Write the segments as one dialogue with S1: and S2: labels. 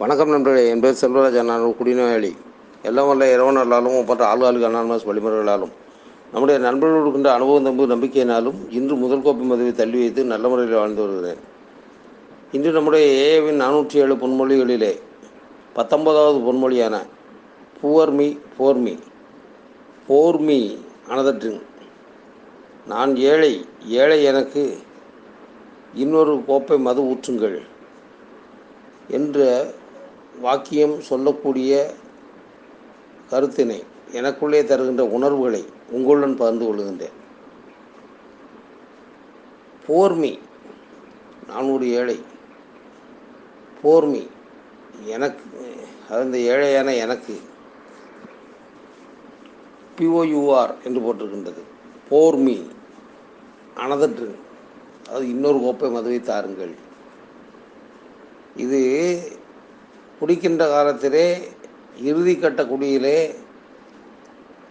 S1: வணக்கம் நண்பர்களே என் பேர் செல்வராஜ் நான் குடிநோயாளி. எல்லாம் வல்ல இறைவனர்களாலும் ஒப்பற்ற ஆளுகாலுக்கு அனானமஸ் வழிமுறைகளாலும் நம்முடைய நண்பர்கள் இருக்கின்ற அனுபவம் தம்பு நம்பிக்கையினாலும் இன்று முதல் கோப்பை மதுவை தள்ளி வைத்து நல்ல முறையில் வாழ்ந்து வருகிறேன். இன்று நம்முடைய ஏஏவின் நானூற்றி ஏழு பொன்மொழிகளிலே பத்தொன்பதாவது பொன்மொழியான புவர்மி போர்மி போர்மி போர் அனதற்றின் நான் ஏழை ஏழை எனக்கு இன்னொரு கோப்பை மது ஊற்றுங்கள் என்ற வாக்கியம் சொல்லக்கூடிய கருத்தினை எனக்குள்ளே தருகின்ற உணர்வுகளை உங்களுடன் பகிர்ந்து கொள்கின்றேன். போர்மி நானூறு ஏழை. போர்மி எனக்கு அந்த ஏழையான எனக்கு பிஓயூஆர் என்று போட்டிருக்கின்றது. போர்மி அனதற்று அது இன்னொரு கோப்பை மதுவை தாருங்கள். இது குடிக்கின்ற காலத்திலே இறுதி கட்ட குடியிலே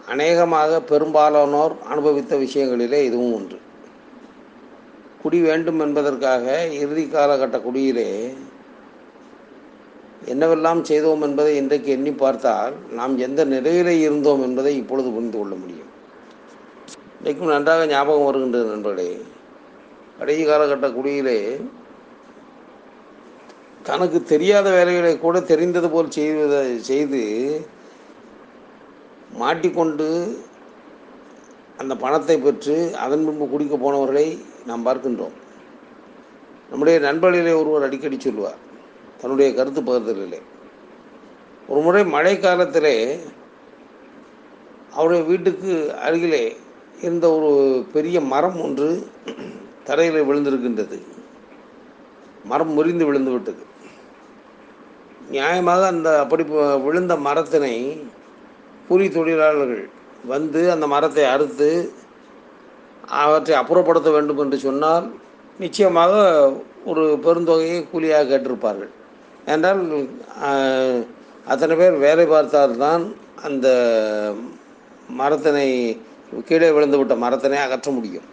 S1: அநேகமாக பெரும்பாலானோர் அனுபவித்த விஷயங்களிலே இதுவும் ஒன்று. குடி வேண்டும் என்பதற்காக இறுதி காலகட்ட குடியிலே என்னவெல்லாம் செய்தோம் என்பதை இன்றைக்கு எண்ணி பார்த்தால் நாம் எந்த நிலையிலே இருந்தோம் என்பதை இப்பொழுது புரிந்து கொள்ள முடியும். இன்றைக்கும் நன்றாக ஞாபகம் வருகின்றது நண்பர்களே. கடைசி காலகட்ட குடியிலே தனக்கு தெரியாத வேலைகளை கூட தெரிந்தது போல் செய்வதை செய்து மாட்டிக்கொண்டு அந்த பணத்தை பெற்று அதன் பின்பு குடிக்க போனவர்களை நாம் பார்க்கின்றோம். நம்முடைய நண்பர்களிலே ஒருவர் அடிக்கடி சொல்லுவார் தன்னுடைய கருத்து பகிர்தலிலே. ஒரு முறை மழை காலத்திலே அவருடைய வீட்டுக்கு அருகிலே இருந்த ஒரு பெரிய மரம் ஒன்று தரையில் விழுந்திருக்கின்றது. மரம் முறிந்து விழுந்து விட்டது. நியாயமாக அந்த அப்படி விழுந்த மரத்தினை கூலி தொழிலாளர்கள் வந்து அந்த மரத்தை அறுத்து அவற்றை அப்புறப்படுத்த வேண்டும் என்று சொன்னால் நிச்சயமாக ஒரு பெருந்தொகையை கூலியாக கேட்டிருப்பார்கள். என்றால் அத்தனை பேர் வேலை பார்த்தால்தான் அந்த மரத்தினை கீழே விழுந்து விட்ட மரத்தினை அகற்ற முடியும்.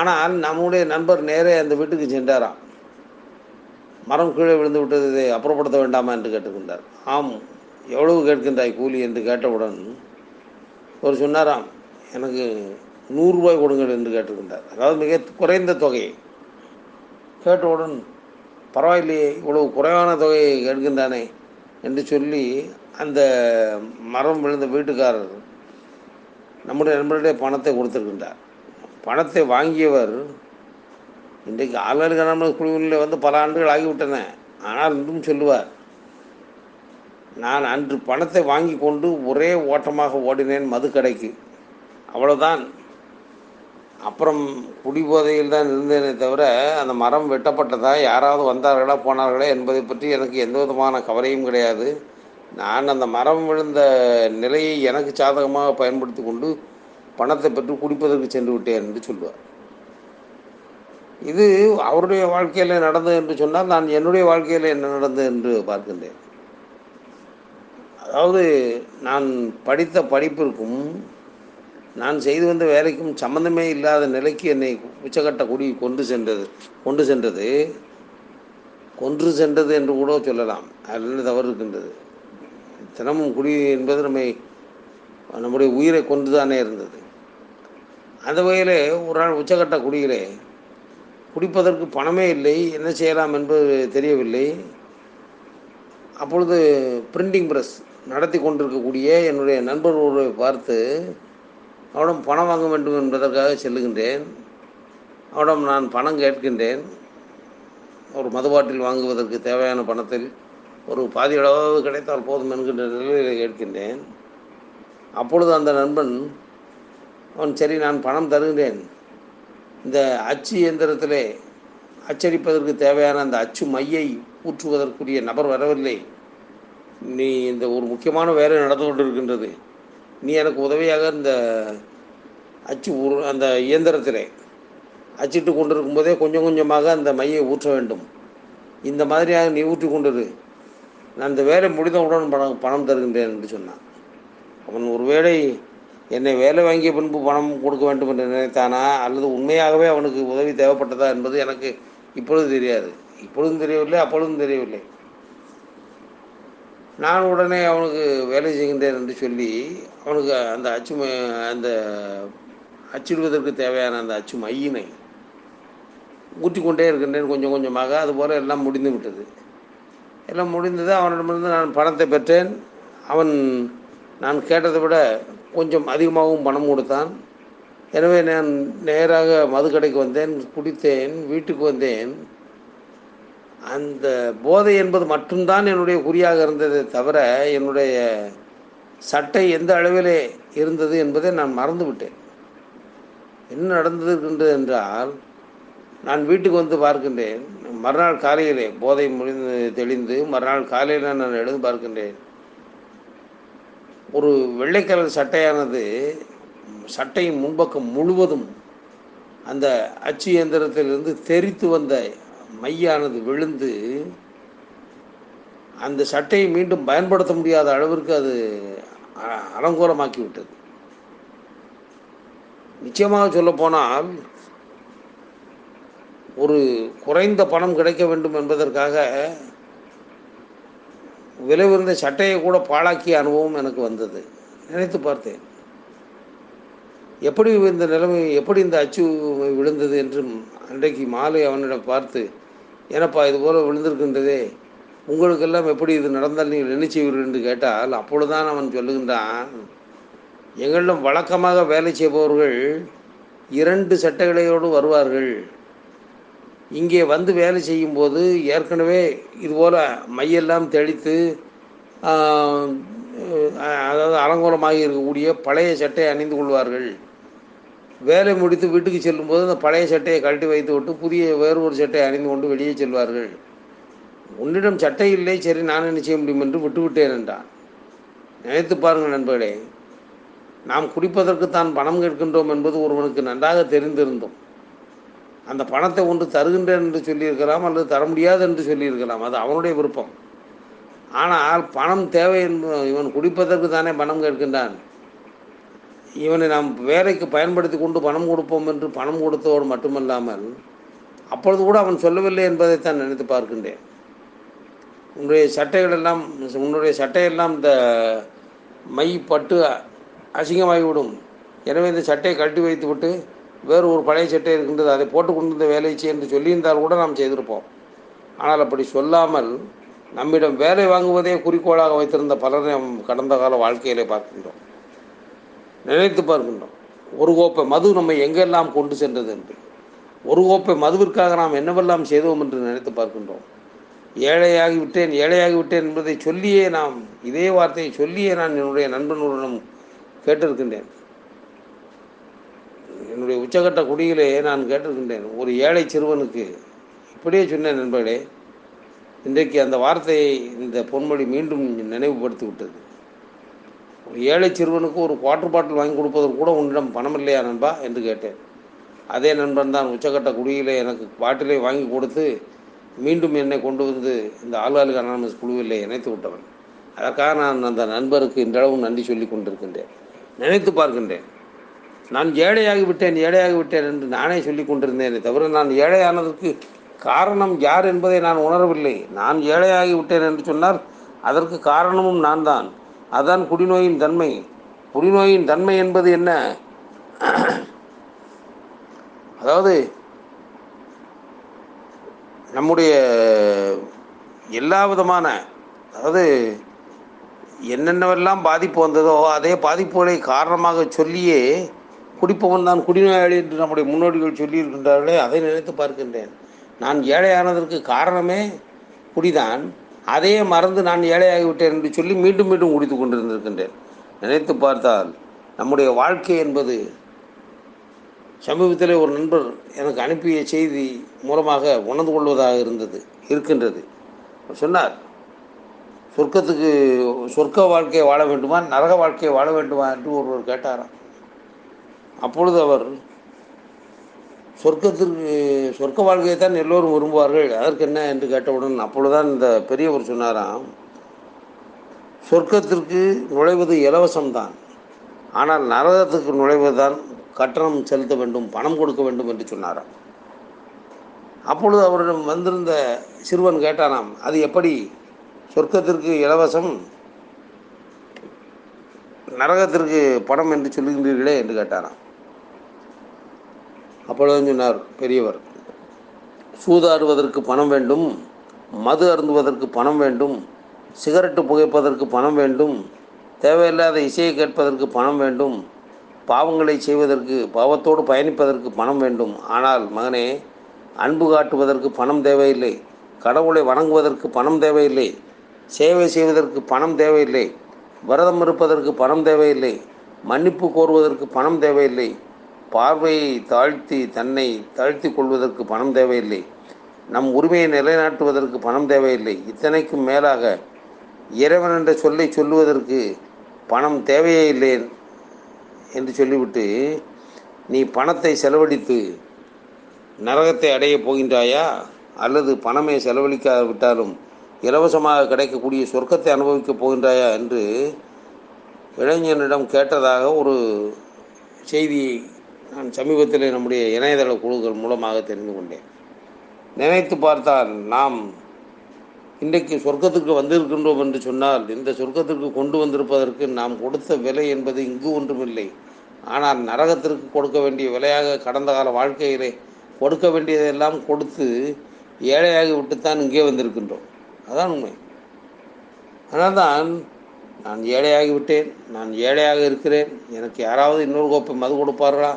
S1: ஆனால் நம்முடைய நண்பர் நேரே அந்த வீட்டுக்கு சென்றாராம். மரம் கீழே விழுந்து விட்டதை அப்புறப்படுத்த வேண்டாமா என்று கேட்டுக்கொண்டார். ஆம் எவ்வளவு கேட்கின்றாய் கூலி? என்று கேட்டவுடன் அவர் சொன்னாராம் எனக்கு நூறுரூபாய் கொடுங்கள் என்று கேட்டுக்கொண்டார். அதாவது மிக குறைந்த தொகையை. கேட்டவுடன் பரவாயில்லையே இவ்வளவு குறைவான தொகையை கேட்கின்றானே என்று சொல்லி அந்த மரம் விழுந்த வீட்டுக்காரர் நம்முடைய நண்பருடைய பணத்தை கொடுத்துருக்கின்றார். பணத்தை வாங்கியவர் இன்றைக்கு ஆளுநர் கணவன் குழுவில் வந்து பல ஆண்டுகள் ஆகிவிட்டன. ஆனால் இன்றும் சொல்லுவார் நான் அன்று பணத்தை வாங்கி கொண்டு ஒரே ஓட்டமாக ஓடினேன் மதுக்கடைக்கு. அவ்வளோதான் அப்புறம் குடிபோதையில் தான் இருந்தேனே தவிர அந்த மரம் வெட்டப்பட்டதா யாராவது வந்தார்களா போனார்களா என்பதை பற்றி எனக்கு எந்த விதமான கவலையும் கிடையாது. நான் அந்த மரம் விழுந்த நிலையை எனக்கு சாதகமாக பயன்படுத்தி கொண்டு பணத்தை பெற்று குடிப்பதற்கு சென்று விட்டேன் என்று சொல்லுவார். இது அவருடைய வாழ்க்கையில் நடந்தது என்று சொன்னால் நான் என்னுடைய வாழ்க்கையில் என்ன நடந்தது என்று பார்க்கின்றேன். அதாவது நான் படித்த படிப்பிற்கும் நான் செய்து வந்த வேலைக்கும் சம்மந்தமே இல்லாத நிலைக்கு என்னை உச்சகட்ட குடி கொண்டு சென்றது கொண்டு சென்றது. கொன்று சென்றது என்று கூட சொல்லலாம். அதில் தவறு இருக்கின்றது. தினமும் குடி என்பது நம்மை நம்முடைய உயிரை கொண்டு தானே இருந்தது. அந்த வகையில் ஒரு நாள் உச்சகட்ட குடியிலே குடிப்பதற்கு பணமே இல்லை. என்ன செய்யலாம் என்பது தெரியவில்லை. அப்பொழுது பிரிண்டிங் ப்ரெஸ் நடத்தி கொண்டிருக்கக்கூடிய என்னுடைய நண்பர் ஒருவரை பார்த்து அவடம் பணம் வாங்க வேண்டும் என்பதற்காக செல்லுகின்றேன். அவடம் நான் பணம் கேட்கின்றேன். ஒரு மதுபாட்டில் வாங்குவதற்கு தேவையான பணத்தில் ஒரு பாதி அளவாவது கிடைத்தால் போதும் என்கின்ற நிலையில் கேட்கின்றேன். அப்பொழுது அந்த நண்பன் அவன் சரி நான் பணம் தருகின்றேன். இந்த அச்சு இயந்திரத்திலே அச்சடிப்பதற்கு தேவையான அந்த அச்சு மையை ஊற்றுவதற்குரிய நபர் வரவில்லை. நீ இந்த ஒரு முக்கியமான வேலை நடந்து கொண்டிருக்கின்றது. நீ எனக்கு உதவியாக இந்த அச்சு உரு அந்த இயந்திரத்திலே அச்சிட்டு கொண்டிருக்கும் போதே கொஞ்சம் கொஞ்சமாக அந்த மையை ஊற்ற வேண்டும். இந்த மாதிரியாக நீ ஊற்றி கொண்டிரு. நான் இந்த வேலை முடிந்தவுடன் பணம் பணம் தருகின்றேன் என்று சொன்னான். அவன் ஒருவேளை என்னை வேலை வாங்கிய பின்பு பணம் கொடுக்க வேண்டும் என்று நினைத்தானா? அல்லது உண்மையாகவே அவனுக்கு உதவி தேவைப்பட்டதா என்பது எனக்கு இப்பொழுது தெரியாது. இப்பொழுதும் தெரியவில்லை அப்பொழுதும் தெரியவில்லை. நான் உடனே அவனுக்கு வேலை செய்கின்றேன் என்று சொல்லி அவனுக்கு அந்த அச்சு அந்த அச்சிடுவதற்கு தேவையான அந்த அச்சு மையினை ஊற்றிக்கொண்டே இருக்கின்றேன் கொஞ்சம் கொஞ்சமாக. அதுபோல் எல்லாம் முடிந்து விட்டது. எல்லாம் முடிந்தது. அவனிடமிருந்து நான் பணத்தை பெற்றேன். அவன் நான் கேட்டதை விட கொஞ்சம் அதிகமாகவும் பணம் கொடுத்தான். எனவே நான் நேராக மதுக்கடைக்கு வந்தேன் குடித்தேன் வீட்டுக்கு வந்தேன். அந்த போதை என்பது மட்டும்தான் என்னுடைய குறியாக இருந்ததே தவிர என்னுடைய சட்டை எந்த அளவிலே இருந்தது என்பதை நான் மறந்துவிட்டேன். என்ன நடந்திருக்கின்றது என்றால் நான் வீட்டுக்கு வந்து பார்க்கின்றேன். மறுநாள் காலையிலே போதை முடிந்து தெளிந்து மறுநாள் காலையில் நான் எழுந்து பார்க்கின்றேன். ஒரு வெள்ளை கலர் சட்டையானது சட்டையின் முன்பக்கம் முழுவதும் அந்த அச்சு இயந்திரத்திலிருந்து தெரித்து வந்த மையானது விழுந்து அந்த சட்டையை மீண்டும் பயன்படுத்த முடியாத அளவிற்கு அது அலங்கோலமாக்கிவிட்டது. அலங்கோலமாக்கி விட்டது நிச்சயமாக சொல்லப்போனால் ஒரு குறைந்த பணம் கிடைக்க வேண்டும் என்பதற்காக விலை உயர்ந்த சட்டையை கூட பாழாக்கிய அனுபவம் எனக்கு வந்தது. நினைத்து பார்த்தேன். எப்படி இந்த நிலைமை எப்படி இந்த அச்சு விழுந்தது என்று அன்றைக்கு மாலை அவனிடம் பார்த்து ஏனப்பா இது போல் விழுந்திருக்கின்றதே. உங்களுக்கெல்லாம் எப்படி இது நடந்தால் நீங்கள் என்ன செய்வீர்கள்? என்று கேட்டால் அப்பொழுதுதான் அவன் சொல்லுகின்றான் எங்களிடம் வழக்கமாக வேலை செய்பவர்கள் இரண்டு சட்டைகளையோடு வருவார்கள். இங்கே வந்து வேலை செய்யும்போது ஏற்கனவே இதுபோல் மையெல்லாம் தெளித்து அதாவது அலங்கோலமாகி இருக்கக்கூடிய பழைய சட்டையை அணிந்து கொள்வார்கள். வேலை முடித்து வீட்டுக்கு செல்லும்போது அந்த பழைய சட்டையை கழட்டி வைத்து விட்டு புதிய வேறு ஒரு சட்டையை அணிந்து கொண்டு வெளியே செல்வார்கள். உன்னிடம் சட்டை இல்லை சரி நான் என்ன செய்ய முடியும் என்று விட்டுவிட்டேன் என்றான். நினைத்து பாருங்கள் நண்பர்களே நாம் குடிப்பதற்கு தான் பணம் கேட்கின்றோம் என்பது ஒருவனுக்கு நன்றாக தெரிந்திருந்தோம். அந்த பணத்தை ஒன்று தருகின்றேன் என்று சொல்லியிருக்கலாம் அல்லது தர முடியாது என்று சொல்லியிருக்கலாம். அது அவனுடைய விருப்பம். ஆனால் பணம் தேவை என்று இவன் குடிப்பதற்கு தானே பணம் கேட்கின்றான். இவனை நாம் வேலைக்கு பயன்படுத்தி கொண்டு பணம் கொடுப்போம் என்று பணம் கொடுத்தவோடு மட்டுமல்லாமல் அப்பொழுது கூட அவன் சொல்லவில்லை என்பதைத்தான் நினைத்து பார்க்கின்றேன். உன்னுடைய சட்டைகள் எல்லாம் உன்னுடைய சட்டையெல்லாம் இந்த மை பட்டு அசிங்கமாகிவிடும். எனவே இந்த சட்டையை கட்டி வைத்து விட்டு வேறு ஒரு பழைய சட்டை இருக்கின்றது அதை போட்டுக்கொண்டு வந்த வேலையை செய் என்று சொல்லியிருந்தால் கூட நாம் செய்திருப்போம். ஆனால் அப்படி சொல்லாமல் நம்மிடம் வேலை வாங்குவதே குறிக்கோளாக வைத்திருந்த பலரை நாம் கடந்த கால வாழ்க்கையிலே பார்க்கின்றோம். நினைத்து பார்க்கின்றோம். ஒரு கோப்பை மது நம்மை எங்கெல்லாம் கொண்டு சென்றது என்று. ஒரு கோப்பை மதுவிற்காக நாம் என்னவெல்லாம் செய்தோம் என்று நினைத்து பார்க்கின்றோம். ஏழையாகிவிட்டேன் ஏழையாகிவிட்டேன் ஏழையாகி விட்டேன் என்பதை சொல்லியே நாம் இதே வார்த்தையை சொல்லியே நான் என்னுடைய நண்பனுடனும் கேட்டிருக்கின்றேன். என்னுடைய உச்சகட்ட குடியிலே நான் கேட்டிருக்கின்றேன். ஒரு ஏழை சிறுவனுக்கு இப்படியே சொன்னேன் நண்பர்களே இன்றைக்கு அந்த வார்த்தையை இந்த பொன்மொழி மீண்டும் நினைவுபடுத்தி விட்டது ஒரு ஏழை சிறுவனுக்கு ஒரு குவாட்டர் பாட்டில் வாங்கி கொடுப்பதற்கு கூட உன்னிடம் பணம் இல்லையா நண்பா? என்று கேட்டேன். அதே நண்பன் தான் உச்சக்கட்ட குடியிலே எனக்கு பாட்டிலே வாங்கி கொடுத்து மீண்டும் என்னை கொண்டு வந்து இந்த ஆளுகாலிக அனானமஸ் குழுவிலே இணைத்து விட்டவன். அதற்காக நான் அந்த நண்பருக்கு இன்றளவும் நன்றி சொல்லி கொண்டிருக்கின்றேன். நினைத்து பார்க்கின்றேன். நான் ஏழையாகி விட்டேன் ஏழையாகி விட்டேன் என்று நானே சொல்லி கொண்டிருந்தேனே தவிர நான் ஏழையானதற்கு காரணம் யார் என்பதை நான் உணரவில்லை. நான் ஏழையாகி விட்டேன் என்று சொன்னார் அதற்கு காரணமும் நான் தான். அதுதான் குடிநோயின் தன்மை. குடிநோயின் தன்மை என்பது என்ன? அதாவது நம்முடைய எல்லா விதமான அதாவது என்னென்னவெல்லாம் பாதிப்பு வந்ததோ அதே பாதிப்புகளை காரணமாக சொல்லியே குடிப்பவன் தான் குடிநோயாளி என்று நம்முடைய முன்னோடிகள் சொல்லியிருக்கின்றார்களே அதை நினைத்து பார்க்கின்றேன். நான் ஏழையானதற்கு காரணமே குடிதான். அதையே மறந்து நான் ஏழையாகிவிட்டேன் என்று சொல்லி மீண்டும் மீண்டும் குடித்து கொண்டிருந்திருக்கின்றேன். நினைத்து பார்த்தால் நம்முடைய வாழ்க்கை என்பது சமீபத்தில் ஒரு நண்பர் எனக்கு அனுப்பிய செய்தி மூலமாக உணர்ந்து கொள்வதாக இருந்தது இருக்கின்றது. அவர் சொன்னார் சொர்க்கத்துக்கு சொர்க்க வாழ்க்கையை வாழ வேண்டுமா நரக வாழ்க்கையை வாழ வேண்டுமா? என்று ஒருவர் கேட்டாராம். அப்பொழுது அவர் சொர்க்கத்திற்கு சொர்க்க வாழ்க்கையை தான் எல்லோரும் விரும்புவார்கள். அதற்கு என்ன என்று கேட்டவுடன் அப்பொழுதுதான் இந்த பெரியவர் சொன்னாராம் சொர்க்கத்திற்கு நுழைவது இலவசம்தான். ஆனால் நரகத்துக்கு நுழைவதுதான் கட்டணம் செலுத்த வேண்டும் பணம் கொடுக்க வேண்டும் என்று சொன்னாராம். அப்பொழுது அவரிடம் வந்திருந்த சிறுவன் கேட்டானாம் அது எப்படி? சொர்க்கத்திற்கு இலவசம் நரகத்திற்கு பணம் என்று சொல்லுகின்றீர்களே என்று கேட்டாராம். அப்பொழுது சொன்னார் பெரியவர் சூதாடுவதற்கு பணம் வேண்டும் மது அருந்துவதற்கு பணம் வேண்டும் சிகரெட்டு புகைப்பதற்கு பணம் வேண்டும் தேவையில்லாத இசையை கேட்பதற்கு பணம் வேண்டும் பாவங்களை செய்வதற்கு பாவத்தோடு பயணிப்பதற்கு பணம் வேண்டும். ஆனால் மகனே அன்பு காட்டுவதற்கு பணம் தேவையில்லை கடவுளை வணங்குவதற்கு பணம் தேவையில்லை சேவை செய்வதற்கு பணம் தேவையில்லை விரதம் இருப்பதற்கு பணம் தேவையில்லை மன்னிப்பு கோருவதற்கு பணம் தேவையில்லை பார்வையை தாழ்த்தி தன்னை தாழ்த்தி கொள்வதற்கு பணம் தேவையில்லை. நம் உரிமையை நிலைநாட்டுவதற்கு பணம் தேவையில்லை. இத்தனைக்கும் மேலாக இறைவன் என்ற சொல்லை சொல்லுவதற்கு பணம் தேவையே இல்லை என்று சொல்லிவிட்டு நீ பணத்தை செலவழித்து நரகத்தை அடையப் போகின்றாயா? அல்லது பணமே செலவழிக்காவிட்டாலும் இலவசமாக கிடைக்கக்கூடிய சொர்க்கத்தை அனுபவிக்கப் போகின்றாயா? என்று இளைஞனிடம் கேட்டதாக ஒரு செய்தியை நான் சமீபத்தில் நம்முடைய இணையதள குழுக்கள் மூலமாக தெரிந்து கொண்டேன். நினைத்து பார்த்தால் நாம் இன்றைக்கு சொர்க்கத்துக்கு வந்திருக்கின்றோம் என்று சொன்னால் இந்த சொர்க்கத்திற்கு கொண்டு வந்திருப்பதற்கு நாம் கொடுத்த விலை என்பது இங்கு ஒன்றுமில்லை. ஆனால் நரகத்திற்கு கொடுக்க வேண்டிய விலையாக கடந்த கால வாழ்க்கையிலே கொடுக்க வேண்டியதெல்லாம் கொடுத்து ஏழையாகி விட்டுத்தான் இங்கே வந்திருக்கின்றோம். அதான் உண்மை. அதனால்தான் நான் ஏழையாகி விட்டேன் நான் ஏழையாக இருக்கிறேன் எனக்கு யாராவது இன்னொரு கோப்பை மது கொடுப்பார்களா?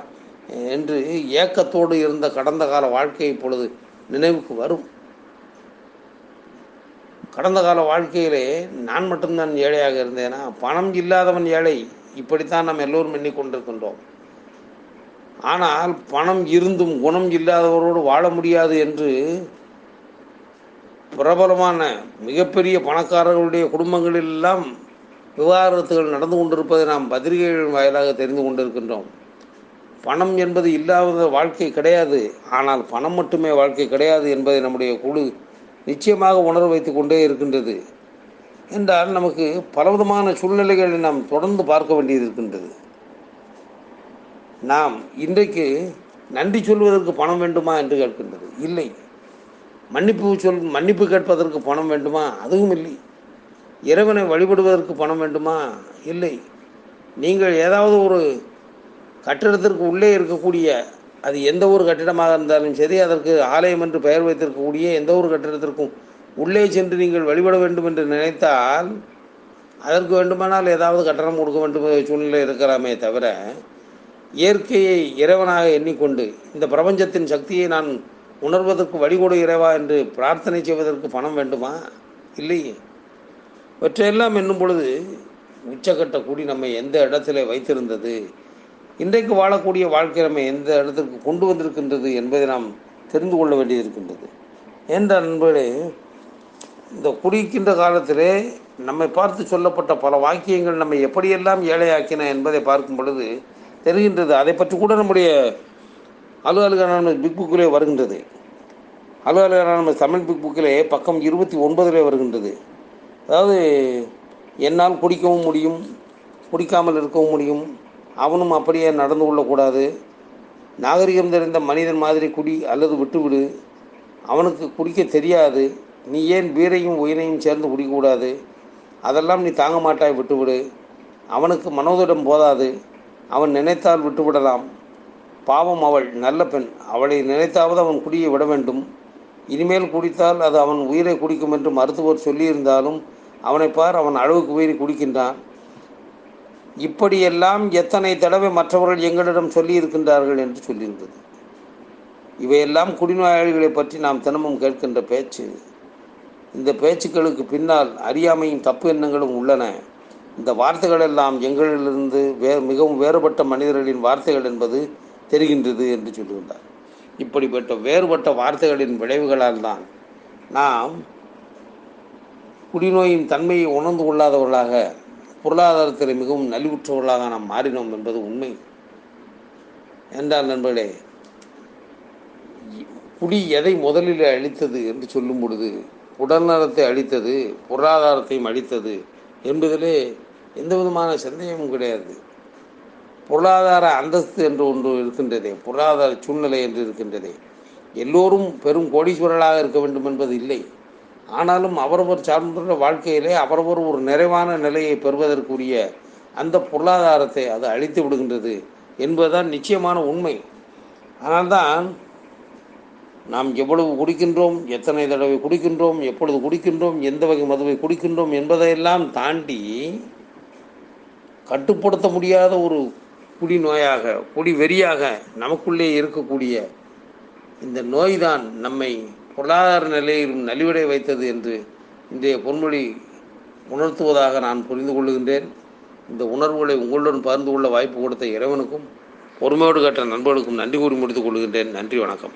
S1: என்று ஏக்கத்தோடு இருந்த கடந்த கால வாழ்க்கை இப்பொழுது நினைவுக்கு வரும். கடந்த கால வாழ்க்கையிலே நான் மட்டும்தான் ஏழையாக இருந்தேனா பணம் இல்லாதவன் ஏழை இப்படித்தான் நாம் எல்லோரும் எண்ணிக்கொண்டிருக்கின்றோம் ஆனால் பணம் இருந்தும் குணம் இல்லாதவரோடு வாழ முடியாது என்று பிரபலமான மிகப்பெரிய பணக்காரர்களுடைய குடும்பங்களிலெல்லாம் விவாகரத்துகள் நடந்து கொண்டிருப்பதை நாம் பத்திரிகைகள் வாயிலாக தெரிந்து கொண்டிருக்கின்றோம். பணம் என்பது இல்லாத வாழ்க்கை கிடையாது. ஆனால் பணம் மட்டுமே வாழ்க்கை கிடையாது என்பதை நம்முடைய குழு நிச்சயமாக உணர வைத்து கொண்டே இருக்கின்றது. என்றால் நமக்கு பலவிதமான சூழ்நிலைகளை நாம் தொடர்ந்து பார்க்க வேண்டியது இருக்கின்றது. நாம் இன்றைக்கு நன்றி சொல்வதற்கு பணம் வேண்டுமா என்று கேட்கின்றது. இல்லை. மன்னிப்பு சொல் மன்னிப்பு கேட்பதற்கு பணம் வேண்டுமா? அதுவும் இல்லை. இறைவனை வழிபடுவதற்கு பணம் வேண்டுமா? இல்லை. நீங்கள் ஏதாவது ஒரு கட்டிடத்திற்கு உள்ளே இருக்கக்கூடிய அது எந்த ஒரு கட்டிடமாக இருந்தாலும் சரி அதற்கு ஆலயம் என்று பெயர் வைத்திருக்கக்கூடிய எந்த ஒரு கட்டிடத்திற்கும் உள்ளே சென்று நீங்கள் வழிபட வேண்டும் என்று நினைத்தால் அதற்கு வேண்டுமானால் ஏதாவது கட்டணம் கொடுக்க வேண்டும் சூழ்நிலை இருக்கலாமே தவிர இயற்கையை இறைவனாக எண்ணிக்கொண்டு இந்த பிரபஞ்சத்தின் சக்தியை நான் உணர்வதற்கு வழிகொடு இறைவா என்று பிரார்த்தனை செய்வதற்கு பணம் வேண்டுமா? இல்லையே. இவற்றையெல்லாம் என்னும் பொழுது உச்சக்கட்ட கூடி நம்மை எந்த இடத்துல வைத்திருந்தது? இன்றைக்கு வாழக்கூடிய வாழ்க்கை நம்ம எந்த இடத்திற்கு கொண்டு வந்திருக்கின்றது என்பதை நாம் தெரிந்து கொள்ள வேண்டியது இருக்கின்றது. என்ற நண்பர்களே இந்த குடிக்கின்ற காலத்திலே நம்மை பார்த்து சொல்லப்பட்ட பல வாக்கியங்கள் நம்மை எப்படியெல்லாம் ஏழையாக்கின என்பதை பார்க்கும் பொழுது தெரிகின்றது. அதை பற்றி கூட நம்முடைய அலுவலக பிக் புக்கிலே வருகின்றது. அலுவலக தமிழ் பிக் புக்கிலே பக்கம் இருபத்தி ஒன்பதிலே வருகின்றது. அதாவது என்னால் குடிக்கவும் முடியும் குடிக்காமல் இருக்கவும் முடியும் அவனும் அப்படியே நடந்து கொள்ளக்கூடாது. நாகரிகம் தெரிந்த மனிதன் மாதிரி குடி அல்லது விட்டுவிடு. அவனுக்கு குடிக்க தெரியாது. நீ ஏன் வீரையும் உயிரையும் சேர்ந்து குடிக்கக்கூடாது? அதெல்லாம் நீ தாங்க மாட்டாய் விட்டுவிடு. அவனுக்கு மனோதிடம் போதாது. அவன் நினைத்தால் விட்டுவிடலாம். பாவம் அவள் நல்ல பெண். அவளை நினைத்தாவது அவன் குடியை விட வேண்டும். இனிமேல் குடித்தால் அது அவன் உயிரை குடிக்கும் என்று மருத்துவர் சொல்லியிருந்தாலும் அவனை பார் அவன் அளவுக்கு உயிரை குடிக்கின்றான். இப்படியெல்லாம் எத்தனை தடவை மற்றவர்கள் எங்களிடம் சொல்லியிருக்கின்றார்கள் என்று சொல்லியிருந்தது. இவையெல்லாம் குடிநோயாளிகளை பற்றி நாம் தினமும் கேட்கின்ற பேச்சு. இந்த பேச்சுக்களுக்கு பின்னால் அறியாமையும் தப்பு எண்ணங்களும் உள்ளன. இந்த வார்த்தைகள் எல்லாம் எங்களிலிருந்து வே மிகவும் வேறுபட்ட மனிதர்களின் வார்த்தைகள் என்பது தெரிகின்றது என்று சொல்லுகின்றார். இப்படிப்பட்ட வேறுபட்ட வார்த்தைகளின் விளைவுகளால் தான் நாம் குடிநோயின் தன்மையை உணர்ந்து கொள்ளாதவர்களாக பொருளாதாரத்தில் மிகவும் நலிவுற்றவர்களாக நாம் மாறினோம் என்பது உண்மை. என்றால் நண்பர்களே குடி எதை முதலில் அழித்தது என்று சொல்லும் பொழுது உடல்நலத்தை அழித்தது பொருளாதாரத்தையும் அழித்தது என்பதிலே எந்த விதமான சந்தேகமும் கிடையாது. பொருளாதார அந்தஸ்து என்று ஒன்று இருக்கின்றதே பொருளாதார சூழ்நிலை என்று இருக்கின்றதே. எல்லோரும் பெரும் கோடீஸ்வரர்களாக இருக்க வேண்டும் என்பது இல்லை. ஆனாலும் அவரவர் சார்ந்துள்ள வாழ்க்கையிலே அவரவர் ஒரு நிறைவான நிலையை பெறுவதற்குரிய அந்த பொருளாதாரத்தை அது அழித்து விடுகின்றது என்பதுதான் நிச்சயமான உண்மை. ஆனால்தான் நாம் எவ்வளவு குடிக்கின்றோம் எத்தனை தடவை குடிக்கின்றோம் எப்பொழுது குடிக்கின்றோம் எந்த வகை மதுவை குடிக்கின்றோம் என்பதையெல்லாம் தாண்டி கட்டுப்படுத்த முடியாத ஒரு குடி நோயாக குடி வெறியாக நமக்குள்ளே இருக்கக்கூடிய இந்த நோய்தான் நம்மை பொருளாதார நிலையிலும் நலிவடை வைத்தது என்று இன்றைய பொன்மொழி உணர்த்துவதாக நான் புரிந்து கொள்ளுகின்றேன். இந்த உணர்வுகளை உங்களுடன் பகிர்ந்து கொள்ள வாய்ப்பு கொடுத்த இறைவனுக்கும் பொறுமையோடு கேட்ட நண்பர்களுக்கும் நன்றி கூறி முடித்துக் கொள்கின்றேன். நன்றி வணக்கம்.